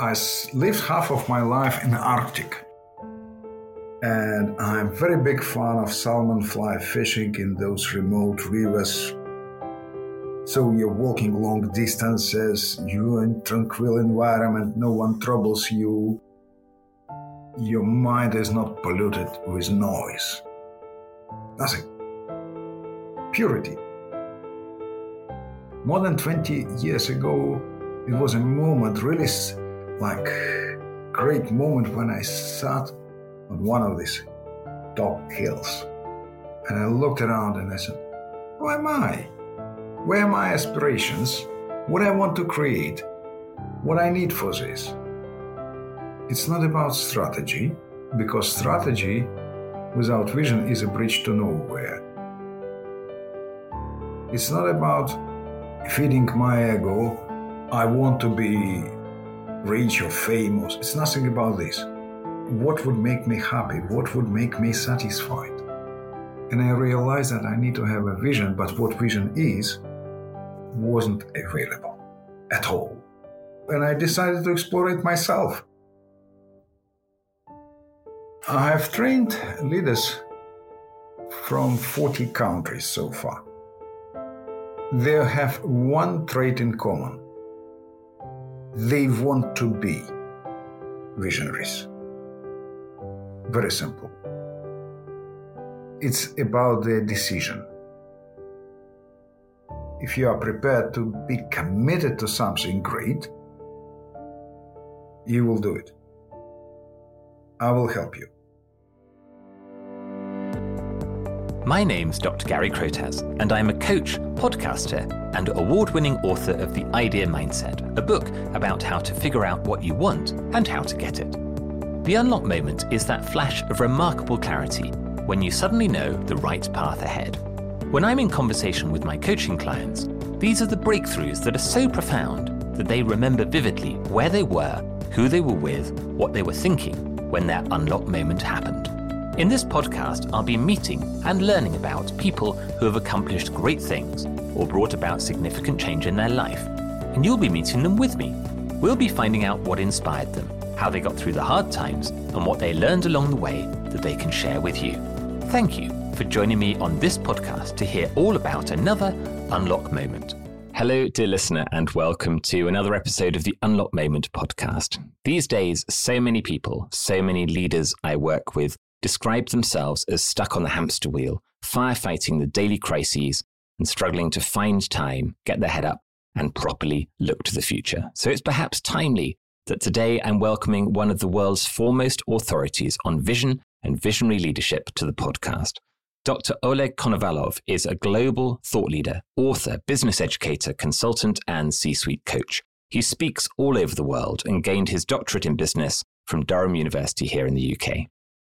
I lived half of my life in the Arctic. And I'm very big fan of salmon fly fishing in those remote rivers. So you're walking long distances, you're in tranquil environment, no one troubles you. Your mind is not polluted with noise. Nothing. Purity. More than 20 years ago, it was a moment, really like great moment when I sat on one of these top hills. And I looked around and I said, Who am I? Where are my aspirations? What I want to create? What I need for this? It's not about strategy, because strategy without vision is a bridge to nowhere. It's not about feeding my ego, I want to be rich or famous. It's nothing about this what would make me happy, what would make me satisfied. And I realized that I need to have a vision, but what vision is wasn't available at all. And I decided to explore it myself. I have trained leaders from 40 countries so far. They have one trait in common they want to be visionaries. Very simple. It's about the decision. If you are prepared to be committed to something great, you will do it. I will help you. My name's Dr. Gary Crotaz, and I'm a coach, podcaster, and award winning author of The Idea Mindset, a book about how to figure out what you want and how to get it. The unlock moment is that flash of remarkable clarity when you suddenly know the right path ahead. When I'm in conversation with my coaching clients, these are the breakthroughs that are so profound that they remember vividly where they were, who they were with, what they were thinking when their unlock moment happened. In this podcast, I'll be meeting and learning about people who have accomplished great things or brought about significant change in their life. And you'll be meeting them with me. We'll be finding out what inspired them how they got through the hard times, and what they learned along the way that they can share with you. Thank you for joining me on this podcast to hear all about another Unlock Moment. Hello, dear listener, and welcome to another episode of the Unlock Moment podcast. These days, so many people, so many leaders I work with describe themselves as stuck on the hamster wheel, firefighting the daily crises and struggling to find time, get their head up, and properly look to the future. So it's perhaps timely that today I'm welcoming one of the world's foremost authorities on vision and visionary leadership to the podcast. Dr. Oleg Konovalov is a global thought leader, author, business educator, consultant, and C suite coach. He speaks all over the world and gained his doctorate in business from Durham University here in the UK.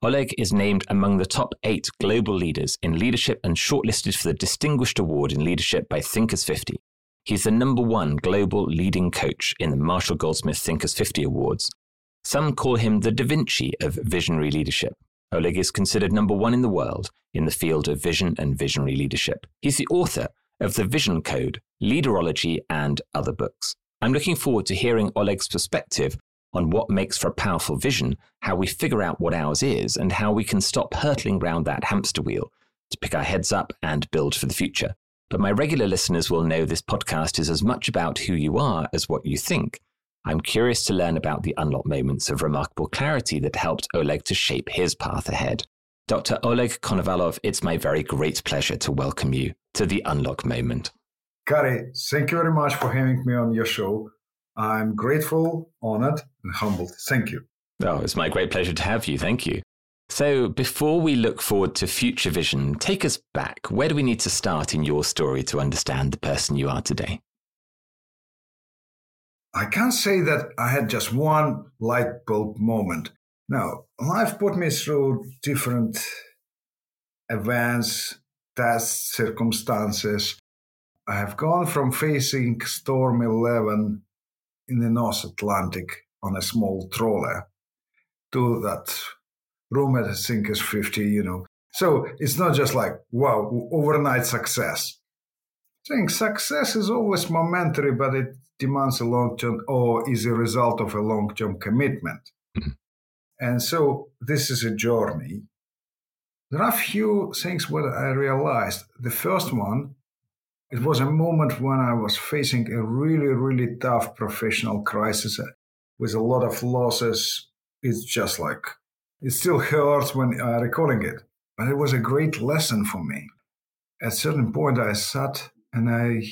Oleg is named among the top eight global leaders in leadership and shortlisted for the Distinguished Award in Leadership by Thinkers 50. He's the number one global leading coach in the Marshall Goldsmith Thinkers 50 Awards. Some call him the Da Vinci of visionary leadership. Oleg is considered number one in the world in the field of vision and visionary leadership. He's the author of The Vision Code, Leaderology, and other books. I'm looking forward to hearing Oleg's perspective on what makes for a powerful vision, how we figure out what ours is, and how we can stop hurtling round that hamster wheel to pick our heads up and build for the future. But my regular listeners will know this podcast is as much about who you are as what you think. I'm curious to learn about the unlock moments of remarkable clarity that helped Oleg to shape his path ahead. Dr. Oleg Konovalov, it's my very great pleasure to welcome you to the unlock moment. Gary, thank you very much for having me on your show. I'm grateful, honored, and humbled. Thank you. Oh, it's my great pleasure to have you. Thank you. So, before we look forward to future vision, take us back. Where do we need to start in your story to understand the person you are today? I can't say that I had just one light bulb moment. No, life put me through different events, tests, circumstances. I have gone from facing Storm 11 in the North Atlantic on a small trawler to that room at Thinkers 50, you know. So it's not just like, wow, overnight success. I think success is always momentary, but it demands a long term or is a result of a long term commitment. Mm-hmm. And so this is a journey. There are a few things what I realized. The first one, it was a moment when I was facing a really, really tough professional crisis uh, with a lot of losses. It's just like, it still hurts when I'm recalling it, but it was a great lesson for me. At a certain point, I sat and I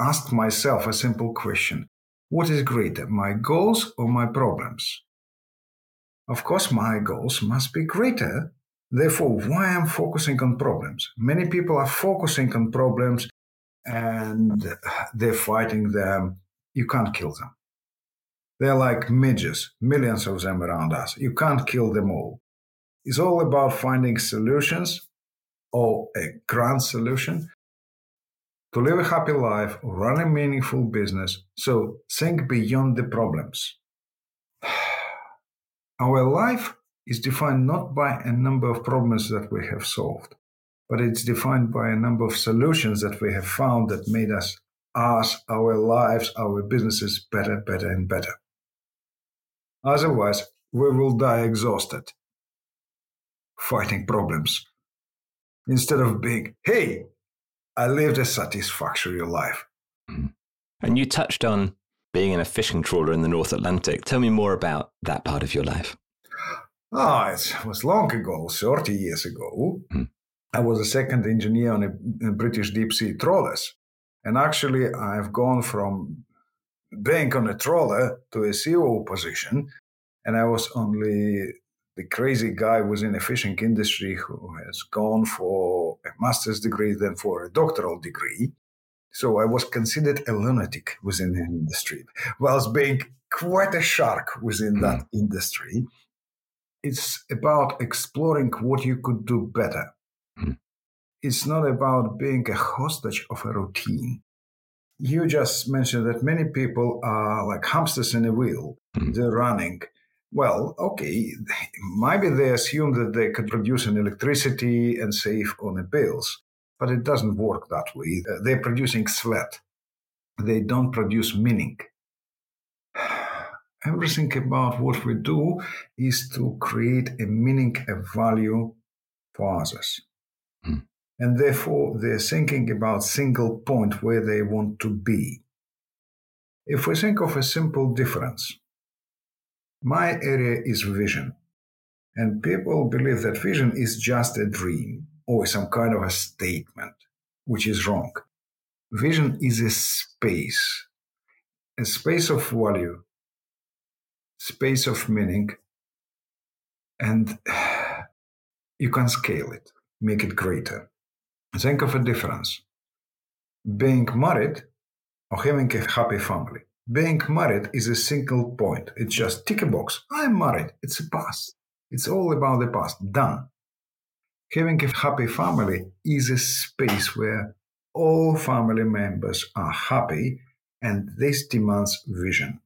asked myself a simple question What is greater, my goals or my problems? Of course, my goals must be greater. Therefore, why am I focusing on problems? Many people are focusing on problems and they're fighting them. You can't kill them. They're like midges, millions of them around us. You can't kill them all. It's all about finding solutions or a grand solution to live a happy life, run a meaningful business. So think beyond the problems. Our life is defined not by a number of problems that we have solved, but it's defined by a number of solutions that we have found that made us, us, our lives, our businesses better, better, and better. Otherwise, we will die exhausted fighting problems instead of being, hey, I lived a satisfactory life. Mm-hmm. And you touched on being in a fishing trawler in the North Atlantic. Tell me more about that part of your life. Ah, oh, it was long ago, 30 years ago. Mm. I was a second engineer on a, a British deep sea trawlers. And actually, I've gone from being on a trawler to a CEO position. And I was only the crazy guy within the fishing industry who has gone for a master's degree, then for a doctoral degree. So I was considered a lunatic within the industry, whilst being quite a shark within that mm. industry. It's about exploring what you could do better. Mm. It's not about being a hostage of a routine. You just mentioned that many people are like hamsters in a wheel. Mm. They're running well, okay, maybe they assume that they could produce an electricity and save on the bills, but it doesn't work that way. Uh, they're producing sweat. They don't produce meaning. Everything about what we do is to create a meaning, a value for others. Mm. And therefore, they're thinking about single point where they want to be. If we think of a simple difference, my area is vision. And people believe that vision is just a dream or some kind of a statement, which is wrong. Vision is a space, a space of value, space of meaning, and you can scale it, make it greater. Think of a difference. Being married or having a happy family. Being married is a single point. It's just tick a box. I'm married. It's a past. It's all about the past. Done. Having a happy family is a space where all family members are happy and this demands vision.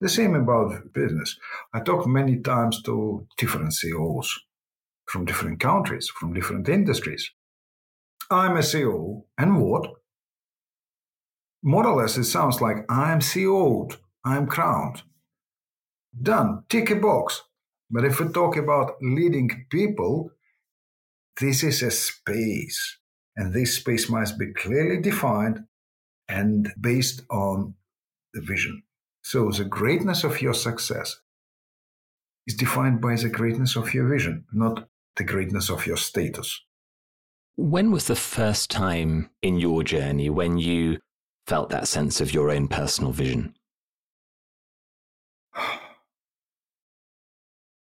The same about business. I talk many times to different CEOs from different countries, from different industries. I'm a CEO, and what? more or less, it sounds like I'm CEO'd, I'm crowned. Done, tick a box. But if we talk about leading people, this is a space. And this space must be clearly defined and based on the vision. So the greatness of your success is defined by the greatness of your vision, not the greatness of your status. When was the first time in your journey when you felt that sense of your own personal vision?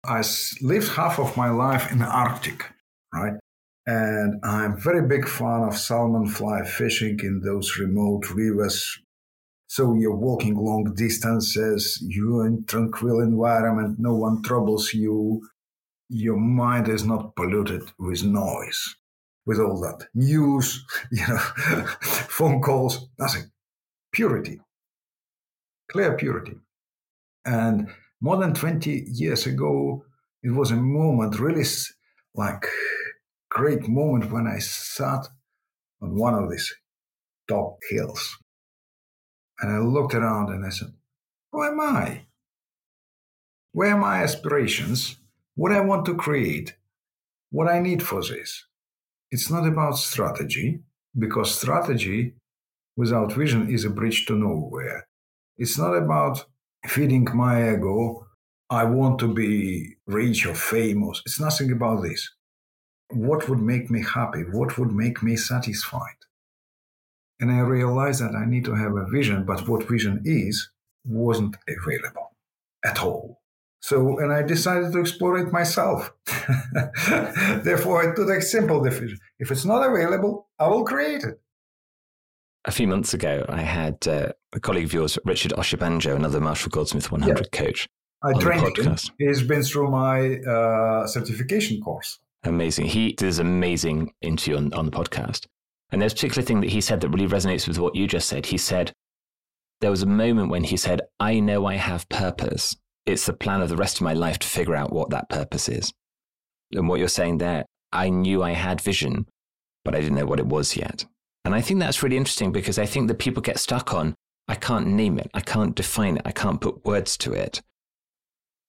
I lived half of my life in the Arctic, right? And I'm very big fan of salmon fly fishing in those remote rivers. So you're walking long distances, you're in tranquil environment, no one troubles you. Your mind is not polluted with noise with all that news, you know, phone calls, nothing. Purity, clear purity. And more than 20 years ago, it was a moment, really like great moment when I sat on one of these top hills. And I looked around and I said, Who am I? Where are my aspirations? What I want to create? What I need for this? It's not about strategy, because strategy without vision is a bridge to nowhere. It's not about feeding my ego. I want to be rich or famous. It's nothing about this. What would make me happy? What would make me satisfied? And I realized that I need to have a vision, but what vision is wasn't available at all. So, and I decided to explore it myself. Therefore, I took a simple decision. If it's not available, I will create it. A few months ago, I had uh, a colleague of yours, Richard Oshibanjo, another Marshall Goldsmith 100 yeah. coach. I trained him. He's been through my uh, certification course. Amazing. He does amazing interview on, on the podcast. And there's a particular thing that he said that really resonates with what you just said. He said, there was a moment when he said, I know I have purpose. It's the plan of the rest of my life to figure out what that purpose is. And what you're saying there, I knew I had vision, but I didn't know what it was yet. And I think that's really interesting because I think that people get stuck on, I can't name it, I can't define it, I can't put words to it.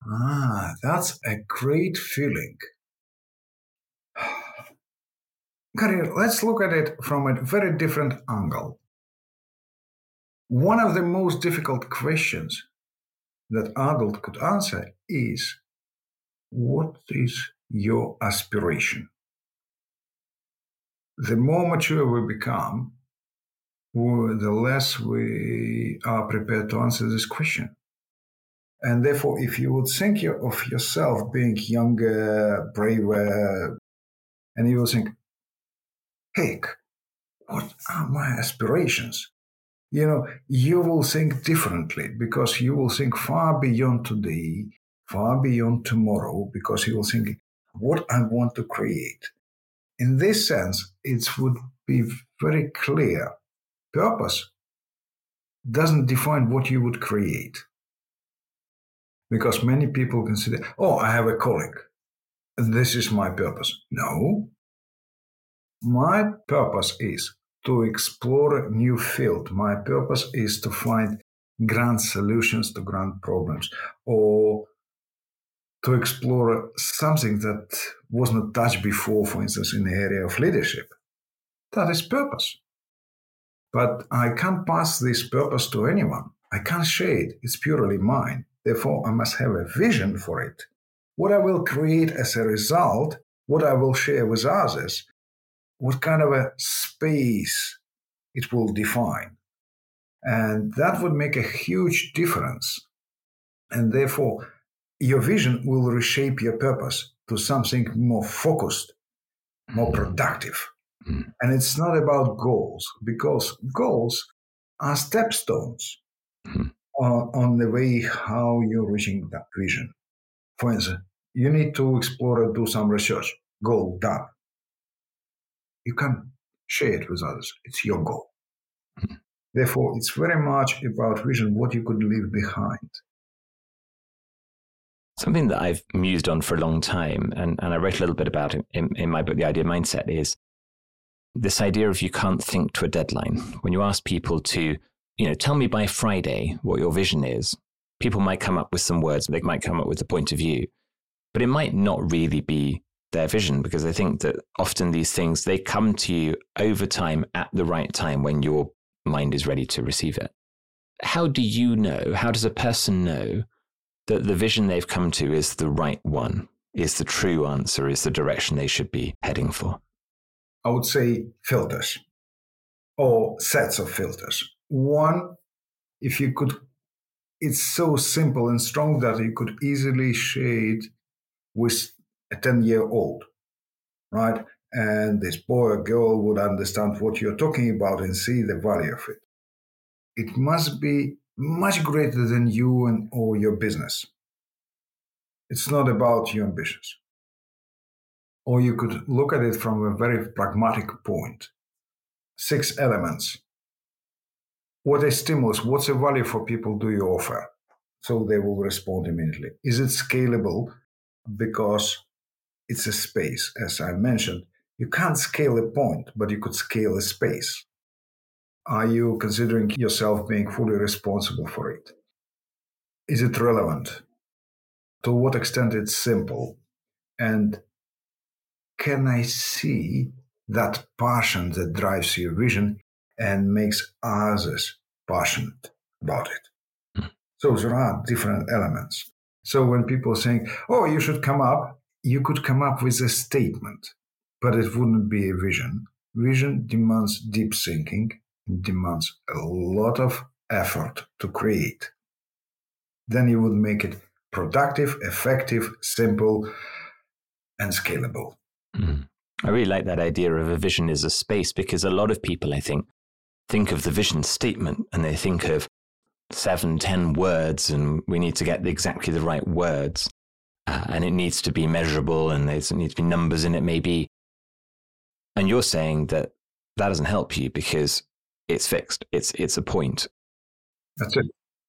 Ah, that's a great feeling. Gary, let's look at it from a very different angle. One of the most difficult questions that adult could answer is what is your aspiration? The more mature we become, the less we are prepared to answer this question. And therefore, if you would think of yourself being younger, braver, and you will think, heck, what are my aspirations? You know, you will think differently because you will think far beyond today, far beyond tomorrow, because you will think what I want to create. In this sense, it would be very clear. Purpose doesn't define what you would create. Because many people consider, oh, I have a calling. This is my purpose. No, my purpose is to explore a new field. My purpose is to find grand solutions to grand problems or to explore something that was not touched before, for instance, in the area of leadership. That is purpose. But I can't pass this purpose to anyone. I can't share it. It's purely mine. Therefore, I must have a vision for it. What I will create as a result, what I will share with others, what kind of a space it will define. And that would make a huge difference. And therefore, your vision will reshape your purpose to something more focused, more mm-hmm. productive. Mm. And it's not about goals because goals are stepstones mm. on, on the way how you're reaching that vision. For instance, you need to explore and do some research. Goal done you can share it with others. It's your goal. Mm-hmm. Therefore, it's very much about vision, what you could leave behind. Something that I've mused on for a long time, and, and I wrote a little bit about it in, in my book, The Idea Mindset, is this idea of you can't think to a deadline. When you ask people to, you know, tell me by Friday what your vision is, people might come up with some words, they might come up with a point of view, but it might not really be their vision because I think that often these things they come to you over time at the right time when your mind is ready to receive it. How do you know? How does a person know that the vision they've come to is the right one, is the true answer, is the direction they should be heading for? I would say filters or sets of filters. One, if you could, it's so simple and strong that you could easily shade with a 10 year old, right? And this boy or girl would understand what you're talking about and see the value of it. It must be much greater than you and or your business. It's not about your ambitions. Or you could look at it from a very pragmatic point. Six elements. What a stimulus, what's the value for people do you offer? So they will respond immediately. Is it scalable? Because it's a space, as I mentioned. You can't scale a point, but you could scale a space. Are you considering yourself being fully responsible for it? Is it relevant? To what extent it's simple? And can I see that passion that drives your vision and makes others passionate about it? Hmm. So there are different elements. So when people are saying, oh, you should come up, you could come up with a statement, but it wouldn't be a vision. Vision demands deep thinking, demands a lot of effort to create. Then you would make it productive, effective, simple, and scalable. Mm. I really like that idea of a vision as a space because a lot of people, I think, think of the vision statement and they think of seven, ten words, and we need to get exactly the right words. Uh, and it needs to be measurable and there needs to be numbers in it, maybe. And you're saying that that doesn't help you because it's fixed. It's it's a point. That's it.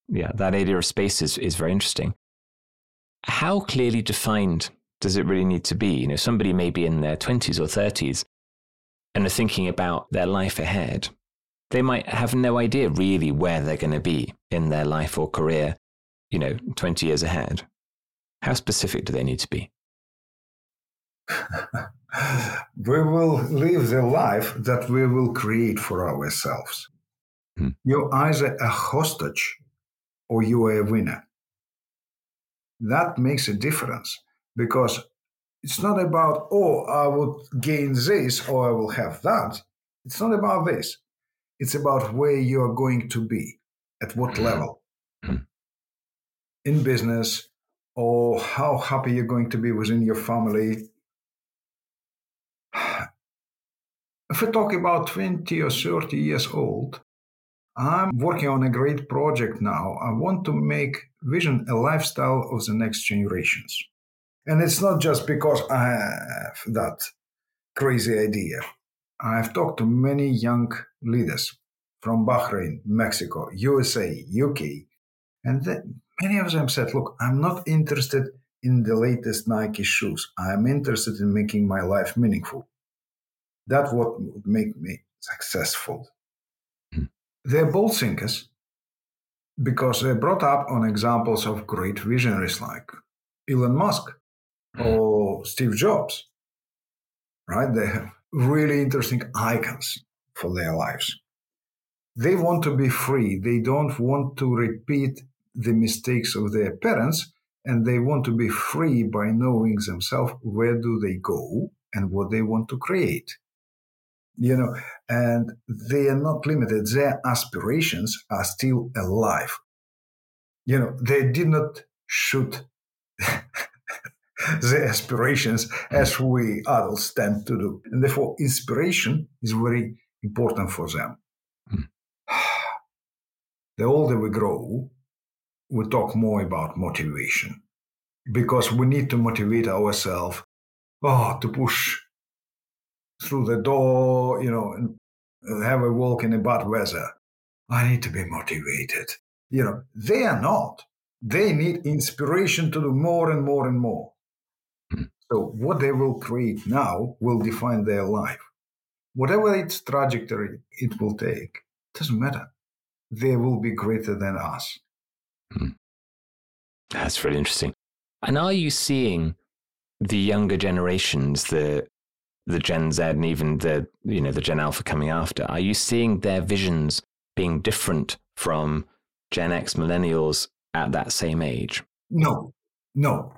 Yeah, that idea of space is, is very interesting. How clearly defined does it really need to be? You know, somebody may be in their 20s or 30s and are thinking about their life ahead. They might have no idea really where they're going to be in their life or career, you know, 20 years ahead. How specific do they need to be? we will live the life that we will create for ourselves. Hmm. You're either a hostage or you are a winner. That makes a difference because it's not about, oh, I would gain this or I will have that. It's not about this. It's about where you are going to be, at what hmm. level. Hmm. In business, or how happy you're going to be within your family, If we talk about 20 or 30 years old, I'm working on a great project now. I want to make vision a lifestyle of the next generations. And it's not just because I have that crazy idea. I've talked to many young leaders from Bahrain, Mexico, USA, UK, and many of them said, Look, I'm not interested in the latest Nike shoes. I'm interested in making my life meaningful. That's what would make me successful. Mm. They're bold thinkers because they're brought up on examples of great visionaries like Elon Musk mm. or Steve Jobs. Right? They have really interesting icons for their lives. They want to be free. They don't want to repeat the mistakes of their parents and they want to be free by knowing themselves where do they go and what they want to create you know, and they are not limited. Their aspirations are still alive. You know, they did not shoot their aspirations as we adults tend to do. And therefore, inspiration is very important for them. Mm. The older we grow, we talk more about motivation because we need to motivate ourselves oh, to push through the door, you know, and have a walk in the bad weather. I need to be motivated. You know, they are not. They need inspiration to do more and more and more. Hmm. So what they will create now will define their life. Whatever its trajectory it will take, doesn't matter. They will be greater than us. Hmm. That's really interesting. And are you seeing the younger generations, the the Gen Z and even the you know the Gen Alpha coming after, are you seeing their visions being different from Gen X millennials at that same age? No, no,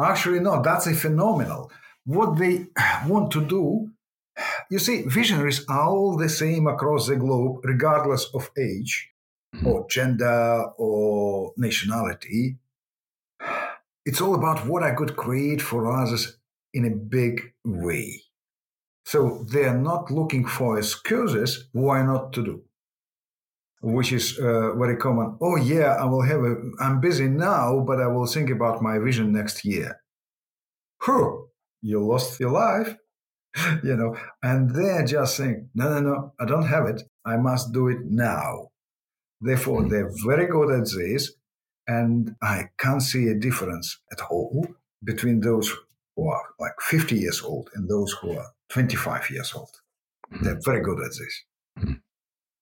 actually no. That's a phenomenal. What they want to do, you see, visionaries are all the same across the globe, regardless of age. Or gender or nationality. It's all about what I could create for others in a big way. So they are not looking for excuses why not to do, which is uh, very common. Oh yeah, I will have a. I'm busy now, but I will think about my vision next year. Whew, you lost your life, you know. And they're just saying, no, no, no, I don't have it. I must do it now. Therefore, they're very good at this, and I can't see a difference at all between those who are like 50 years old and those who are 25 years old. Mm-hmm. They're very good at this. Mm-hmm.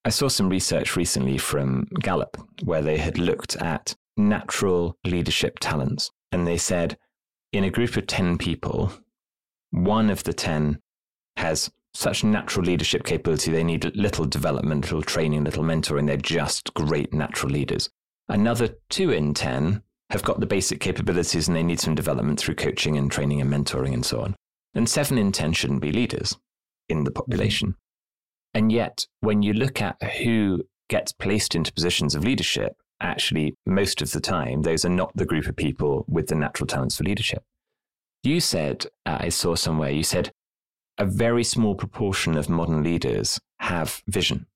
I saw some research recently from Gallup where they had looked at natural leadership talents. And they said in a group of 10 people, one of the 10 has such natural leadership capability, they need little development, little training, little mentoring. They're just great natural leaders. Another two in 10 have got the basic capabilities and they need some development through coaching and training and mentoring and so on. And seven in 10 shouldn't be leaders in the population. And yet, when you look at who gets placed into positions of leadership, actually, most of the time, those are not the group of people with the natural talents for leadership. You said, uh, I saw somewhere, you said a very small proportion of modern leaders have vision.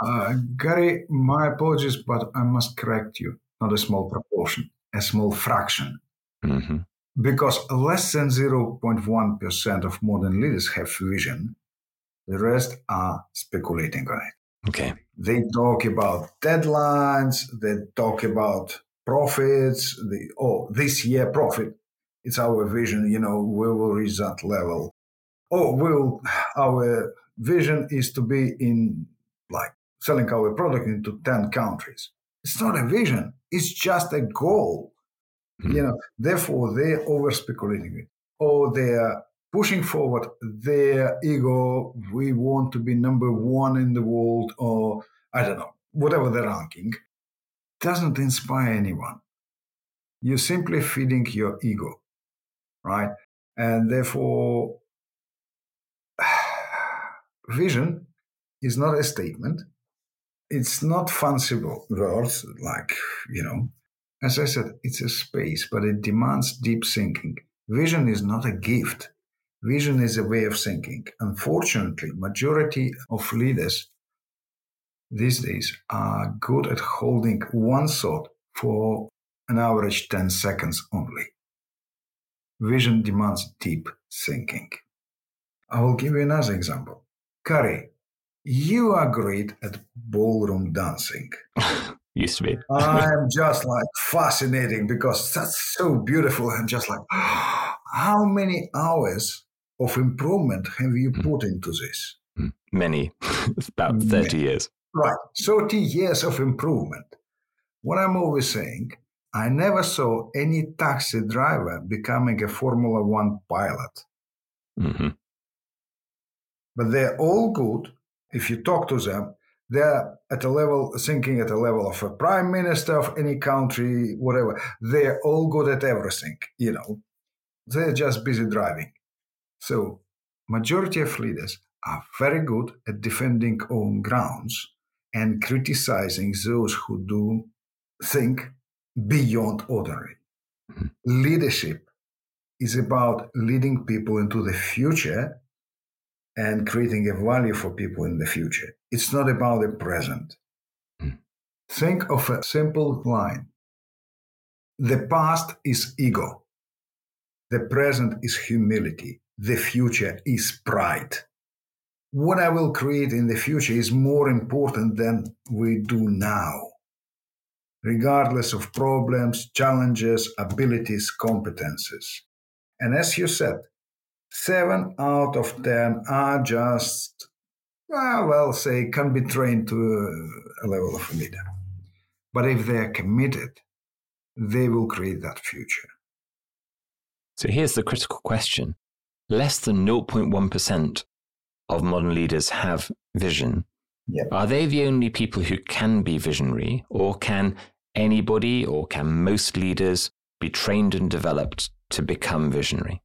Uh, Gary, my apologies, but I must correct you. Not a small proportion, a small fraction. Mm-hmm. Because less than 0.1% of modern leaders have vision, the rest are speculating on it. Okay. They talk about deadlines, they talk about profits, the oh, this year profit, it's our vision, you know, we will reach that level. Oh, will our vision is to be in like selling our product into 10 countries. It's not a vision, it's just a goal. Mm-hmm. You know, therefore they're over speculating it. Or they're pushing forward their ego. We want to be number one in the world, or I don't know, whatever the ranking, doesn't inspire anyone. You're simply feeding your ego, right? And therefore, vision is not a statement. It's not fanciful words like, you know, as I said, it's a space, but it demands deep thinking. Vision is not a gift. Vision is a way of thinking. Unfortunately, majority of leaders these days are good at holding one thought for an average 10 seconds only. Vision demands deep thinking. I will give you another example. Gary, you are great at ballroom dancing. Used to be. I'm just like fascinating because that's so beautiful. I'm just like, how many hours of improvement have you hmm. put into this? Hmm. Many, about 30 Many. years. Right, 30 years of improvement. What I'm always saying, I never saw any taxi driver becoming a Formula One pilot. Mm-hmm. But they're all good. If you talk to them, they're at a level, thinking at a level of a prime minister of any country, whatever. They're all good at everything, you know. They're just busy driving. So, majority of leaders are very good at defending own grounds and criticizing those who do think beyond ordinary. Mm-hmm. Leadership is about leading people into the future and creating a value for people in the future. It's not about the present. Mm-hmm. Think of a simple line. The past is ego. The present is humility the future is pride. What I will create in the future is more important than we do now, regardless of problems, challenges, abilities, competences. And as you said, seven out of ten are just, ah, well, say, can be trained to a level of a leader. But if they are committed, they will create that future. So here's the critical question less than 0.1% of modern leaders have vision. Yep. Are they the only people who can be visionary, or can anybody or can most leaders be trained and developed to become visionary?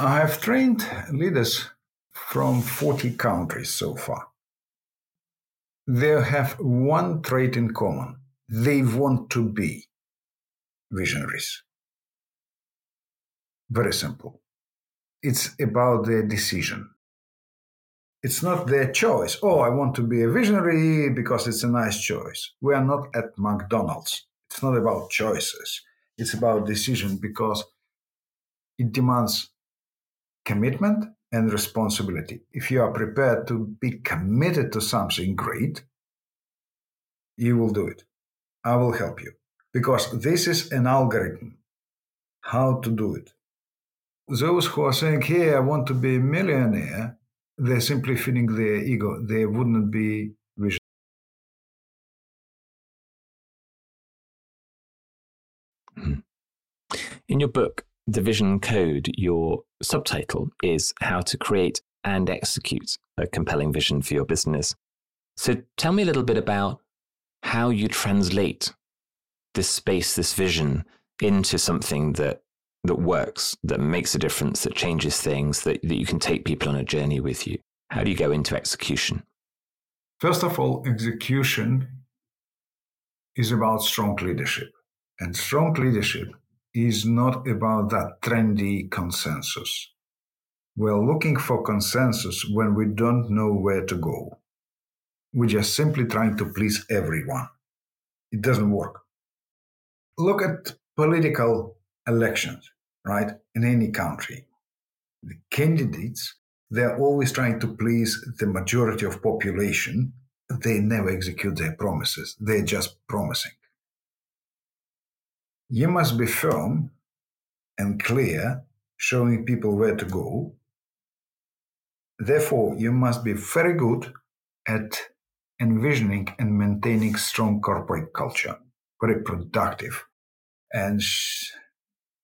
I have trained leaders from 40 countries so far. They have one trait in common they want to be visionaries. Very simple it's about their decision. It's not their choice. Oh, I want to be a visionary because it's a nice choice. We are not at McDonald's. It's not about choices. It's about decision because it demands commitment and responsibility. If you are prepared to be committed to something great, you will do it. I will help you because this is an algorithm how to do it. Those who are saying, Hey, I want to be a millionaire, they're simply feeding their ego. They wouldn't be vision. Hmm. In your book, the Vision Code, your subtitle is How to Create and Execute a Compelling Vision for Your Business. So tell me a little bit about how you translate this space, this vision into something that that works, that makes a difference, that changes things, that, that you can take people on a journey with you. How do you go into execution? First of all, execution is about strong leadership. And strong leadership is not about that trendy consensus. We're looking for consensus when we don't know where to go. We're just simply trying to please everyone. It doesn't work. Look at political elections, right? In any country. The candidates, they're always trying to please the majority of population. They never execute their promises. They're just promising. You must be firm and clear, showing people where to go. Therefore, you must be very good at envisioning and maintaining strong corporate culture, very productive. And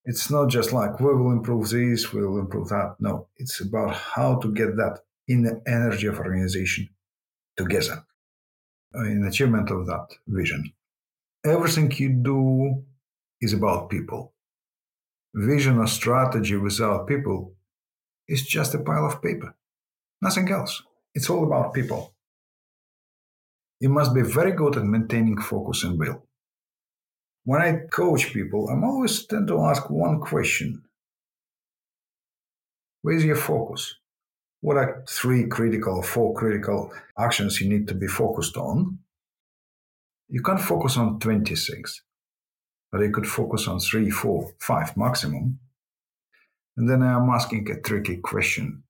it's not just like we will improve this, we will improve that. No, it's about how to get that in the energy of organization together uh, in achievement of that vision. Everything you do is about people. Vision or strategy without people is just a pile of paper, nothing else. It's all about people. You must be very good at maintaining focus and will. When I coach people, I'm always tend to ask one question. Where's your focus? What are three critical or four critical actions you need to be focused on? You can't focus on 26, but you could focus on three, four, five maximum. And then I'm asking a tricky question.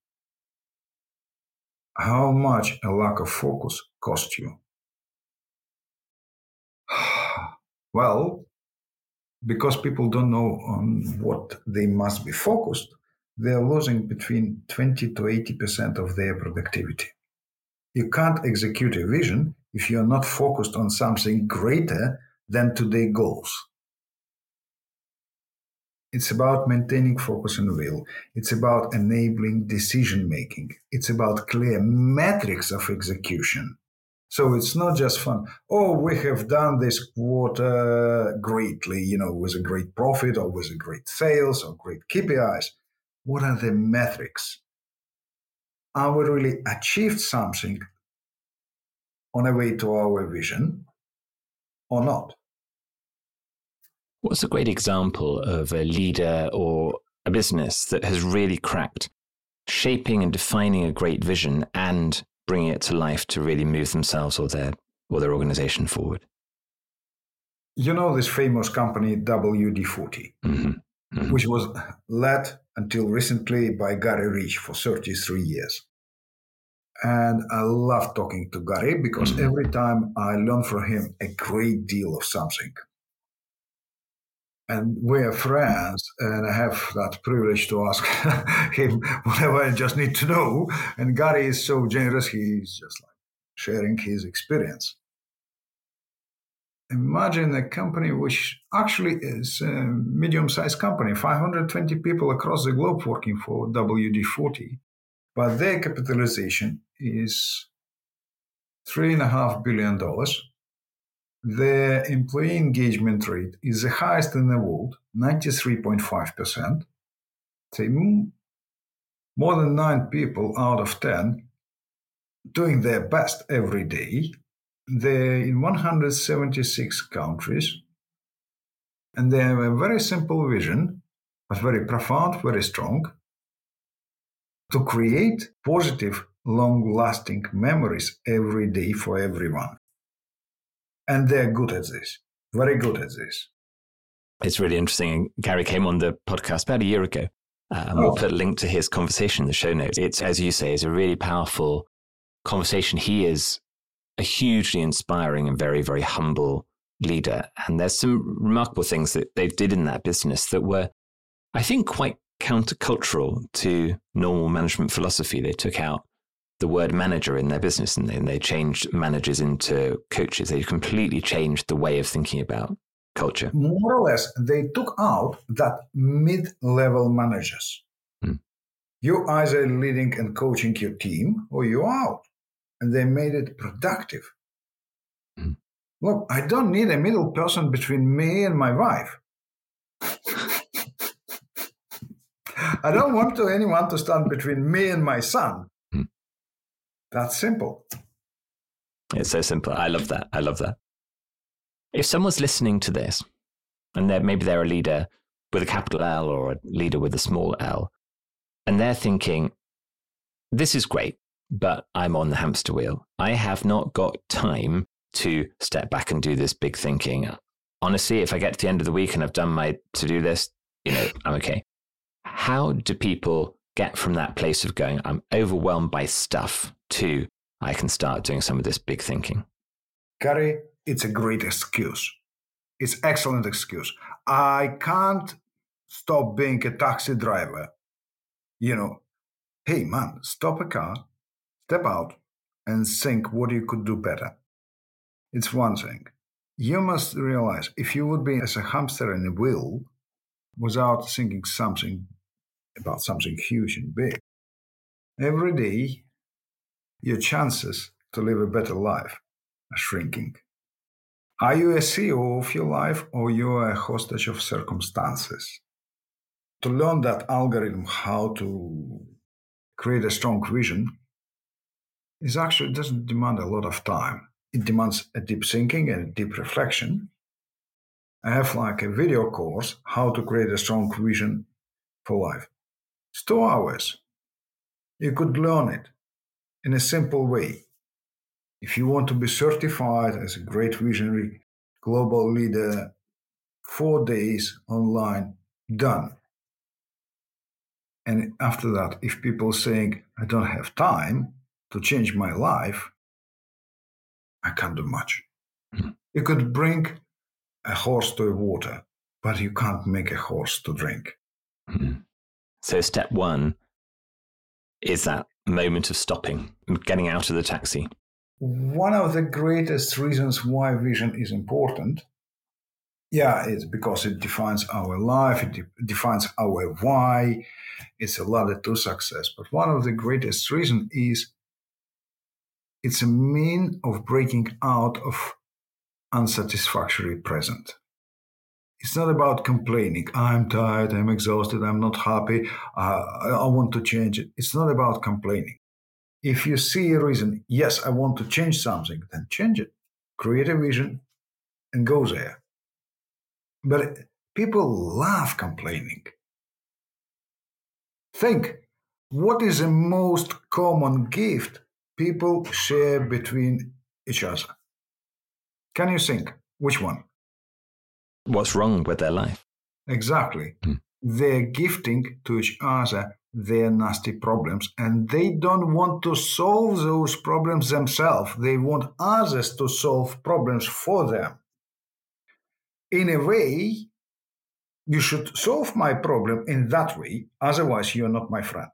How much a lack of focus cost you? well, because people don't know on what they must be focused, they're losing between 20 to 80% of their productivity. You can't execute a vision if you're not focused on something greater than today's goals. It's about maintaining focus and will. It's about enabling decision making. It's about clear metrics of execution. So it's not just fun. Oh, we have done this quarter greatly, you know, with a great profit or with a great sales or great KPIs. What are the metrics? Are we really achieved something on a way to our vision or not? What's a great example of a leader or a business that has really cracked shaping and defining a great vision and bringing it to life to really move themselves or their or their organization forward. You know this famous company WD 40, mm-hmm. mm-hmm. which was led until recently by Garry Ridge for 33 years. And I love talking to Gary because mm-hmm. every time I learn from him a great deal of something and we're friends, and I have that privilege to ask him whatever I just need to know. And Gary is so generous; he's just like sharing his experience. Imagine a company which actually is a medium-sized company, 520 people across the globe working for WD-40, but their capitalization is three and a half billion dollars the employee engagement rate is the highest in the world, 93.5%. Say more than nine people out of 10 doing their best every day. They're in 176 countries. And they have a very simple vision, but very profound, very strong, to create positive, long lasting memories every day for everyone. And they're good at this, very good at this. It's really interesting. Gary came on the podcast about a year ago. Uh, and oh. we'll put a link to his conversation in the show notes. It's, as you say, is a really powerful conversation. He is a hugely inspiring and very, very humble leader. And there's some remarkable things that they did in that business that were, I think, quite countercultural to normal management philosophy. They took out the word manager in their business and they, and they changed managers into coaches. They completely changed the way of thinking about culture? More or less, they took out that mid level managers. Hmm. You're either leading and coaching your team or you're out. And they made it productive. Hmm. Look, I don't need a middle person between me and my wife. I don't want to anyone to stand between me and my son. That's simple. It's so simple. I love that. I love that. If someone's listening to this, and they're, maybe they're a leader with a capital L or a leader with a small L, and they're thinking, this is great, but I'm on the hamster wheel. I have not got time to step back and do this big thinking. Honestly, if I get to the end of the week and I've done my to do list, you know, I'm okay. How do people get from that place of going, I'm overwhelmed by stuff, to I can start doing some of this big thinking? Gary, it's a great excuse. It's excellent excuse. I can't stop being a taxi driver. You know, hey man, stop a car, step out, and think what you could do better. It's one thing. You must realize if you would be as a hamster in a wheel without thinking something about something huge and big, every day your chances to live a better life are shrinking. Are you a CEO of your life or you are a hostage of circumstances? To learn that algorithm, how to create a strong vision, is actually doesn't demand a lot of time. It demands a deep thinking and a deep reflection. I have like a video course, how to create a strong vision for life. It's two hours. You could learn it in a simple way. If you want to be certified as a great visionary global leader, four days online, done. And after that, if people saying, I don't have time to change my life, I can't do much. Mm-hmm. You could bring a horse to water, but you can't make a horse to drink. Mm-hmm. So, step one is that moment of stopping, getting out of the taxi. One of the greatest reasons why vision is important yeah it's because it defines our life it de- defines our why. It's a ladder to success but one of the greatest reasons is it's a mean of breaking out of unsatisfactory present it's not about complaining i'm tired i'm exhausted i'm not happy uh, i want to change it it's not about complaining if you see a reason, yes, I want to change something, then change it. Create a vision and go there. But people love complaining. Think what is the most common gift people share between each other? Can you think which one? What's wrong with their life? Exactly. Hmm. They're gifting to each other their nasty problems and they don't want to solve those problems themselves they want others to solve problems for them in a way you should solve my problem in that way otherwise you're not my friend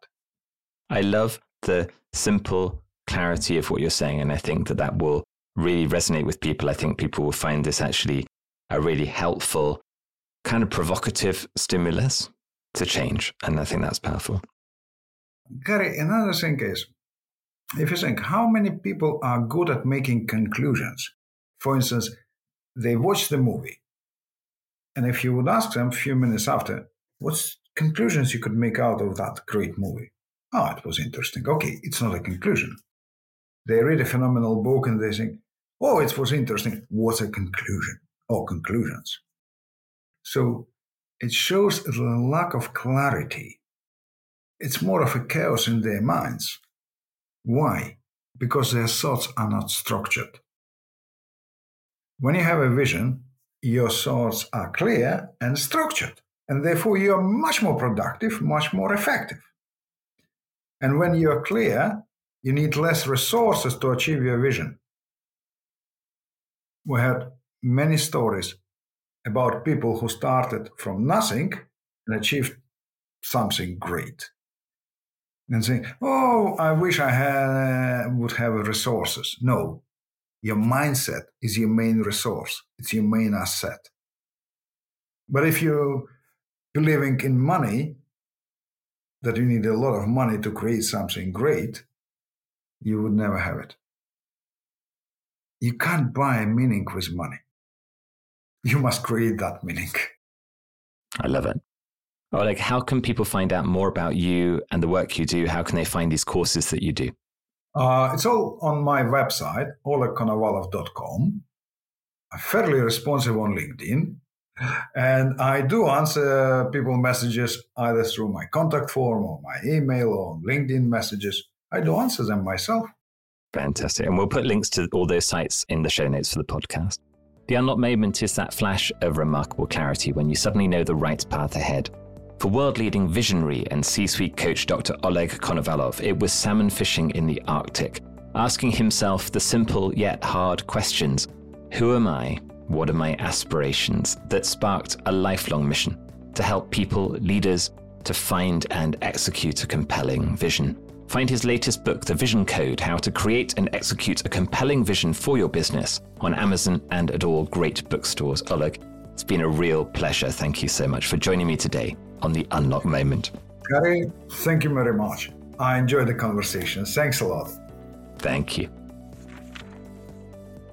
i love the simple clarity of what you're saying and i think that that will really resonate with people i think people will find this actually a really helpful kind of provocative stimulus to change. And I think that's powerful. Gary, another thing is if you think how many people are good at making conclusions, for instance, they watch the movie, and if you would ask them a few minutes after, what's conclusions you could make out of that great movie? Oh, it was interesting. Okay, it's not a conclusion. They read a phenomenal book and they think, oh, it was interesting. What's a conclusion? Or conclusions. So it shows the lack of clarity. It's more of a chaos in their minds. Why? Because their thoughts are not structured. When you have a vision, your thoughts are clear and structured, and therefore you are much more productive, much more effective. And when you are clear, you need less resources to achieve your vision. We had many stories about people who started from nothing and achieved something great. And saying, "Oh, I wish I had, uh, would have resources." No, your mindset is your main resource. It's your main asset. But if you're believing in money, that you need a lot of money to create something great, you would never have it. You can't buy meaning with money. You must create that meaning. I love it. Oleg, how can people find out more about you and the work you do? How can they find these courses that you do? Uh, it's all on my website, olegkonovalov.com. I'm fairly responsive on LinkedIn. And I do answer people messages either through my contact form or my email or LinkedIn messages. I do answer them myself. Fantastic. And we'll put links to all those sites in the show notes for the podcast. The unlock moment is that flash of remarkable clarity when you suddenly know the right path ahead. For world leading visionary and C suite coach Dr. Oleg Konovalov, it was salmon fishing in the Arctic, asking himself the simple yet hard questions Who am I? What are my aspirations? that sparked a lifelong mission to help people, leaders, to find and execute a compelling vision. Find his latest book, The Vision Code How to Create and Execute a Compelling Vision for Your Business, on Amazon and at all great bookstores. Oleg, it's been a real pleasure. Thank you so much for joining me today on The Unlock Moment. Gary, thank you very much. I enjoyed the conversation. Thanks a lot. Thank you.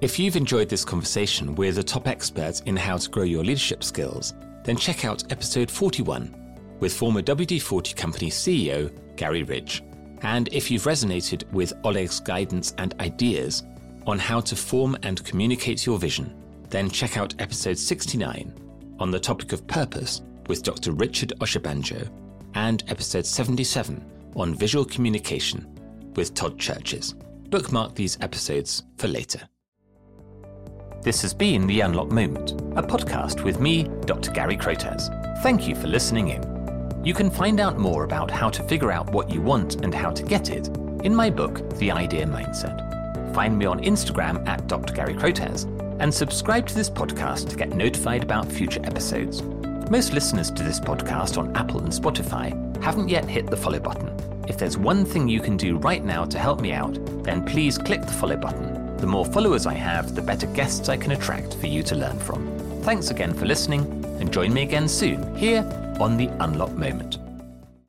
If you've enjoyed this conversation with the top experts in how to grow your leadership skills, then check out episode 41 with former WD 40 company CEO Garry Ridge. And if you've resonated with Oleg's guidance and ideas on how to form and communicate your vision, then check out episode 69 on the topic of purpose with Dr. Richard Oshabanjo and episode 77 on visual communication with Todd Cherches. Bookmark these episodes for later. This has been The Unlock Moment, a podcast with me, Dr. Gary Crotaz. Thank you for listening in. You can find out more about how to figure out what you want and how to get it in my book, The Idea Mindset. Find me on Instagram at Dr. Gary Crotaz and subscribe to this podcast to get notified about future episodes. Most listeners to this podcast on Apple and Spotify haven't yet hit the follow button. If there's one thing you can do right now to help me out, then please click the follow button the more followers I have, the better guests I can attract for you to learn from. Thanks again for listening, and join me again soon here on The Unlock Moment.